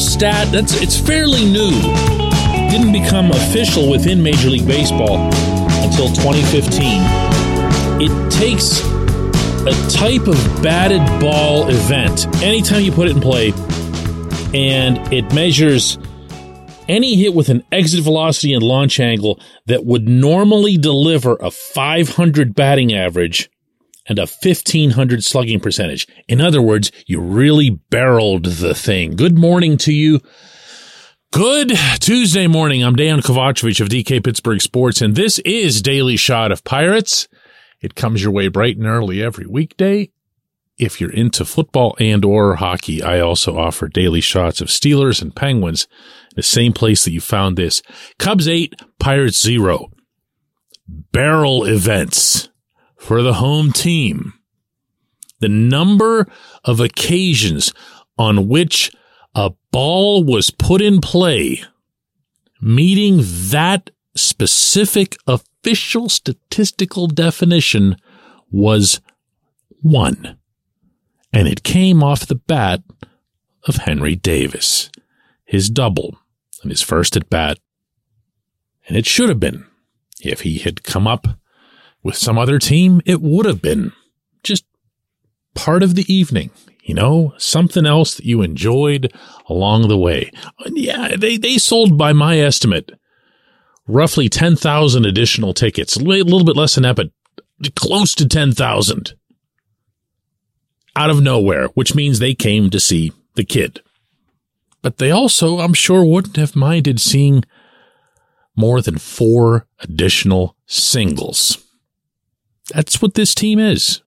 stat that's it's fairly new. Didn't become official within Major League Baseball until 2015. It takes a type of batted ball event anytime you put it in play, and it measures any hit with an exit velocity and launch angle that would normally deliver a 500 batting average and a 1500 slugging percentage. In other words, you really barreled the thing. Good morning to you. Good Tuesday morning. I'm Dejan Kovacevic of DK Pittsburgh Sports, and this is Daily Shot of Pirates. It comes your way bright and early every weekday. If you're into football and or hockey, I also offer daily shots of Steelers and Penguins, the same place that you found this. Cubs 8, Pirates 0. Barrel events for the home team. The number of occasions on which a ball was put in play, meeting that specific official statistical definition was one. And it came off the bat of Henry Davis, his double and his first at bat. And it should have been. If he had come up with some other team, it would have been just part of the evening, you know, something else that you enjoyed along the way. And yeah, they, they sold by my estimate roughly 10,000 additional tickets, a little bit less than that, but close to 10,000 out of nowhere, which means they came to see the kid. But they also, I'm sure, wouldn't have minded seeing more than four additional singles. That's what this team is.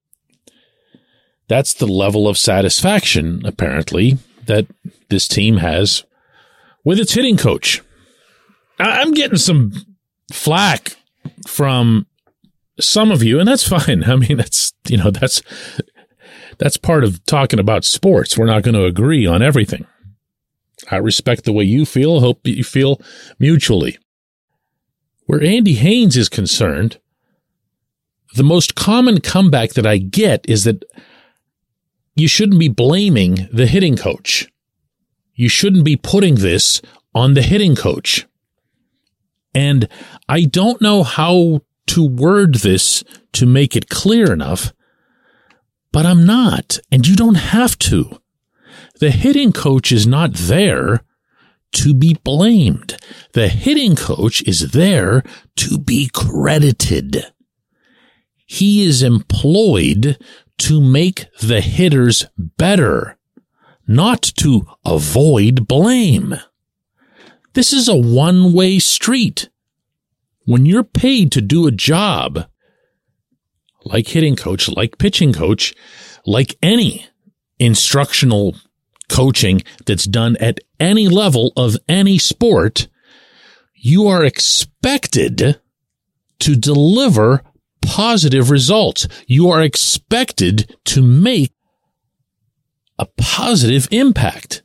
That's the level of satisfaction, apparently, that this team has with its hitting coach. I'm getting some flack from some of you, and that's fine. I mean, that's, you know, that's, that's part of talking about sports. We're not going to agree on everything. I respect the way you feel. Hope you feel mutually. Where Andy Haines is concerned, the most common comeback that I get is that you shouldn't be blaming the hitting coach. You shouldn't be putting this on the hitting coach. And I don't know how to word this to make it clear enough, but I'm not. And you don't have to. The hitting coach is not there to be blamed. The hitting coach is there to be credited. He is employed to make the hitters better, not to avoid blame. This is a one way street. When you're paid to do a job, like hitting coach, like pitching coach, like any instructional coaching that's done at any level of any sport, you are expected to deliver positive results. You are expected to make a positive impact.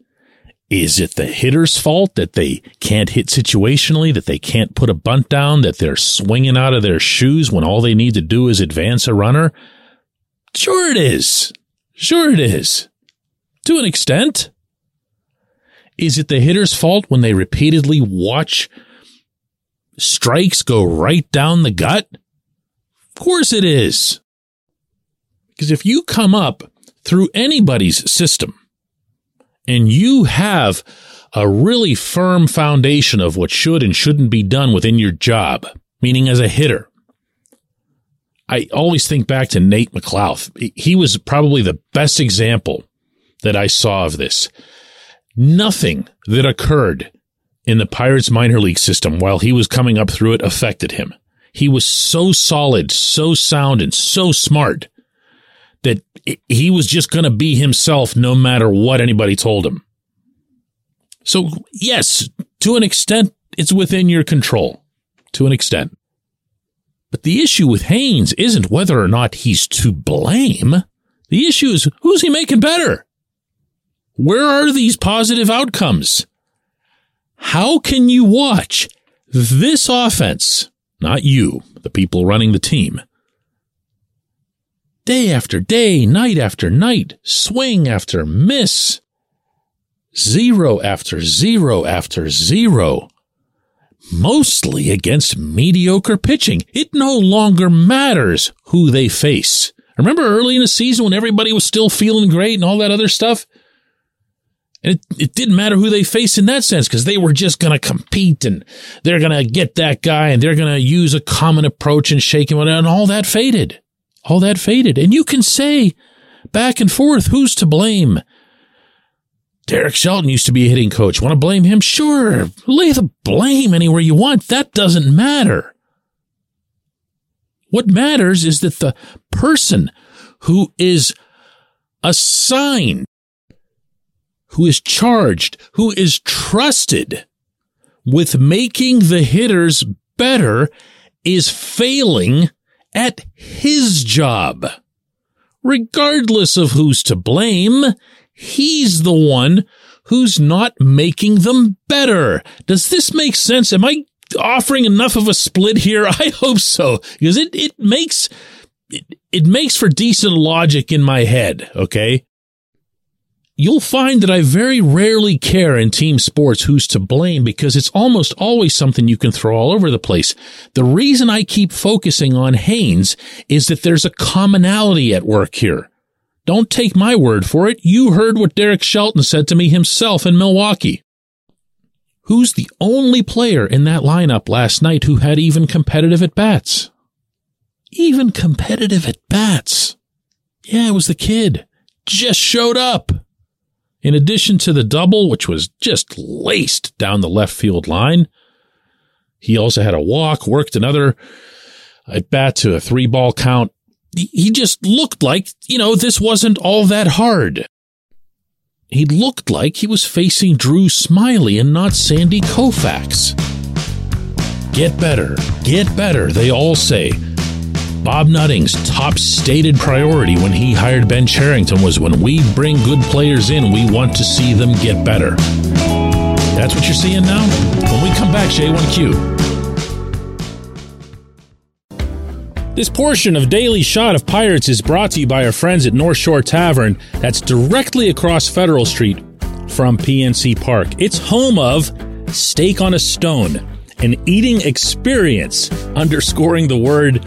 Is it the hitter's fault that they can't hit situationally, that they can't put a bunt down, that they're swinging out of their shoes when all they need to do is advance a runner? Sure it is. Sure it is. To an extent. Is it the hitter's fault when they repeatedly watch strikes go right down the gut? Of course it is. Because if you come up through anybody's system and you have a really firm foundation of what should and shouldn't be done within your job, meaning as a hitter, I always think back to Nate McLouth. He was probably the best example that I saw of this. Nothing that occurred in the Pirates minor league system while he was coming up through it affected him. He was so solid, so sound, and so smart that he was just going to be himself no matter what anybody told him. So, yes, to an extent, it's within your control. To an extent. But the issue with Haines isn't whether or not he's to blame. The issue is who's he making better? Where are these positive outcomes? How can you watch this offense not you, the people running the team. Day after day, night after night, swing after miss. zero after zero after zero, mostly against mediocre pitching. It no longer matters who they face. Remember early in the season when everybody was still feeling great and all that other stuff? And it, it didn't matter who they faced in that sense because they were just going to compete and they're going to get that guy and they're going to use a common approach and shake him and all that faded. All that faded. And you can say back and forth, who's to blame? Derek Shelton used to be a hitting coach. Want to blame him? Sure. Lay the blame anywhere you want. That doesn't matter. What matters is that the person who is assigned, who is charged, who is trusted with making the hitters better is failing at his job. Regardless of who's to blame, he's the one who's not making them better. Does this make sense? Am I offering enough of a split here? I hope so, because it, it makes, it, it makes for decent logic in my head. Okay. You'll find that I very rarely care in team sports who's to blame because it's almost always something you can throw all over the place. The reason I keep focusing on Haines is that there's a commonality at work here. Don't take my word for it. You heard what Derek Shelton said to me himself in Milwaukee. Who's the only player in that lineup last night who had even competitive at bats? Even competitive at bats. Yeah, it was the kid. Just showed up. In addition to the double, which was just laced down the left field line, he also had a walk, worked another at bat to a three ball count. He just looked like, you know, this wasn't all that hard. He looked like he was facing Drew Smyly and not Sandy Koufax. Get better, get better, they all say. Bob Nutting's top stated priority when he hired Ben Cherington was when we bring good players in, we want to see them get better. That's what you're seeing now? When we come back, J1Q. This portion of Daily Shot of Pirates is brought to you by our friends at North Shore Tavern, that's directly across Federal Street from PNC Park. It's home of Steak on a Stone, an eating experience, underscoring the word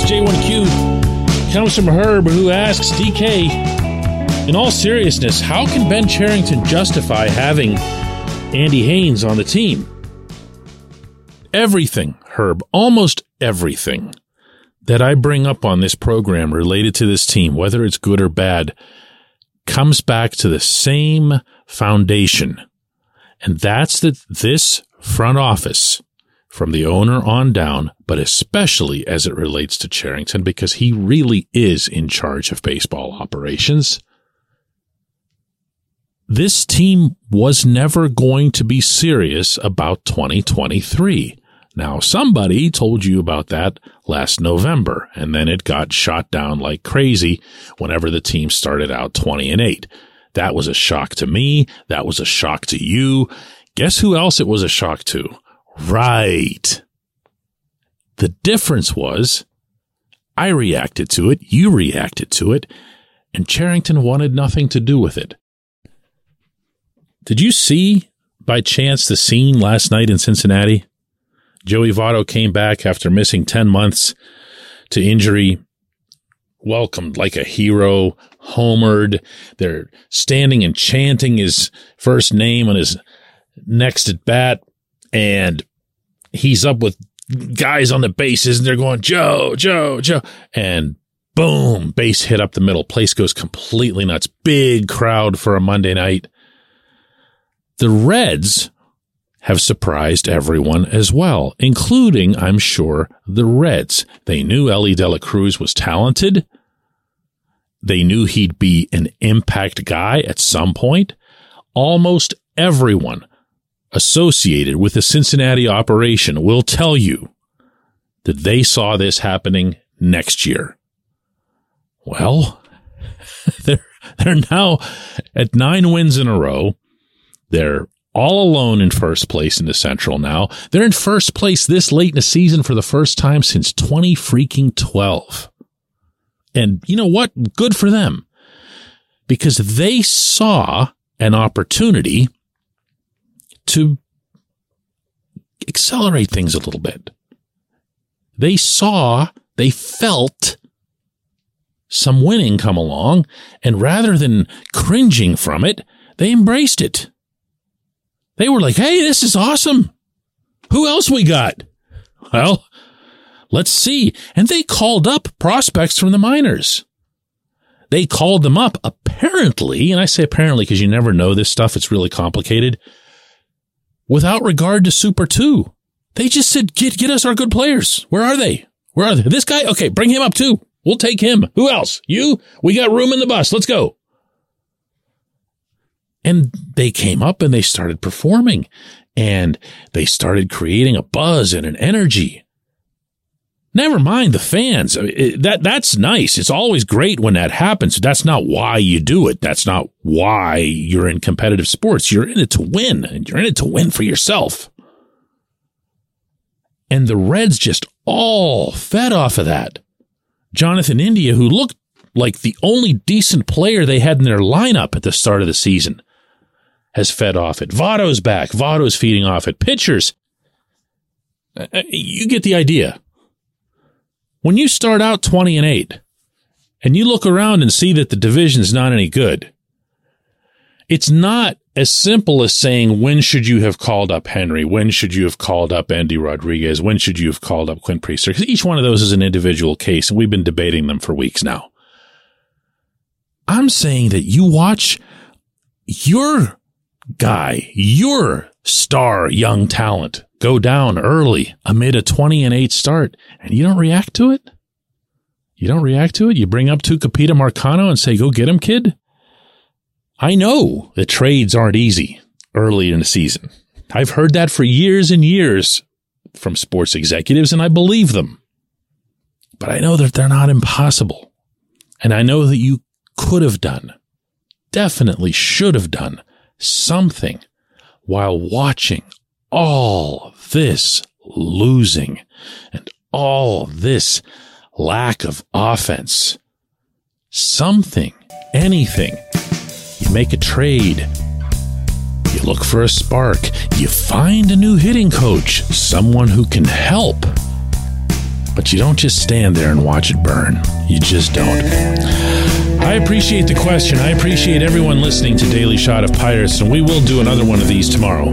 Today's J1Q comes from Herb, who asks DK, in all seriousness, how can Ben Cherington justify having Andy Haines on the team? Everything, Herb, almost everything that I bring up on this program related to this team, whether it's good or bad, comes back to the same foundation. And that's that this front office from the owner on down, but especially as it relates to Cherington, because he really is in charge of baseball operations. This team was never going to be serious about 2023. Now, somebody told you about that last November, and then it got shot down like crazy whenever the team started out 20 and 8. That was a shock to me. That was a shock to you. Guess who else it was a shock to? Right. The difference was I reacted to it, you reacted to it, and Cherington wanted nothing to do with it. Did you see by chance the scene last night in Cincinnati? Joey Votto came back after missing 10 months to injury, welcomed like a hero, homered. They're standing and chanting his first name on his next at bat and he's up with guys on the bases and they're going, Joe, Joe, Joe. And boom, base hit up the middle. Place goes completely nuts. Big crowd for a Monday night. The Reds have surprised everyone as well, including, I'm sure, the Reds. They knew Elly De La Cruz was talented. They knew he'd be an impact guy at some point. Almost everyone associated with the Cincinnati operation will tell you that they saw this happening next year. Well, they're, they're now at nine wins in a row. They're all alone in first place in the Central now. They're in first place this late in the season for the first time since 20 freaking 12. And you know what? Good for them because they saw an opportunity to accelerate things a little bit. They saw, they felt some winning come along, and rather than cringing from it, they embraced it. They were like, hey, this is awesome. Who else we got? Well, let's see. And they called up prospects from the minors. They called them up apparently, and I say apparently because you never know this stuff. It's really complicated without regard to Super 2. They just said, get, get us our good players. Where are they? Where are they? This guy? Okay, bring him up too. We'll take him. Who else? You? We got room in the bus. Let's go. And they came up and they started performing and they started creating a buzz and an energy. Never mind the fans. that that's nice. It's always great when that happens. That's not why you do it. That's not why you're in competitive sports. You're in it to win, and you're in it to win for yourself. And the Reds just all fed off of that. Jonathan India, who looked like the only decent player they had in their lineup at the start of the season, has fed off it. Votto's back. Votto's feeding off it. Pitchers. Uh, uh, you get the idea. When you start out 20 and 8 and you look around and see that the division's not any good, it's not as simple as saying, when should you have called up Henry? When should you have called up Endy Rodriguez? When should you have called up Quinn Priester? Because each one of those is an individual case, and we've been debating them for weeks now. I'm saying that you watch your guy, your star young talent go down early amid a 20 and 8 start and you don't react to it? You don't react to it? You bring up Tucupita Marcano and say, go get him, kid? I know that trades aren't easy early in the season. I've heard that for years and years from sports executives and I believe them. But I know that they're not impossible. And I know that you could have done, definitely should have done something while watching all this losing and all this lack of offense. Something, anything. You make a trade. You look for a spark. You find a new hitting coach, someone who can help. But you don't just stand there and watch it burn. You just don't. I appreciate the question. I appreciate everyone listening to Daily Shot of Pirates, and we will do another one of these tomorrow.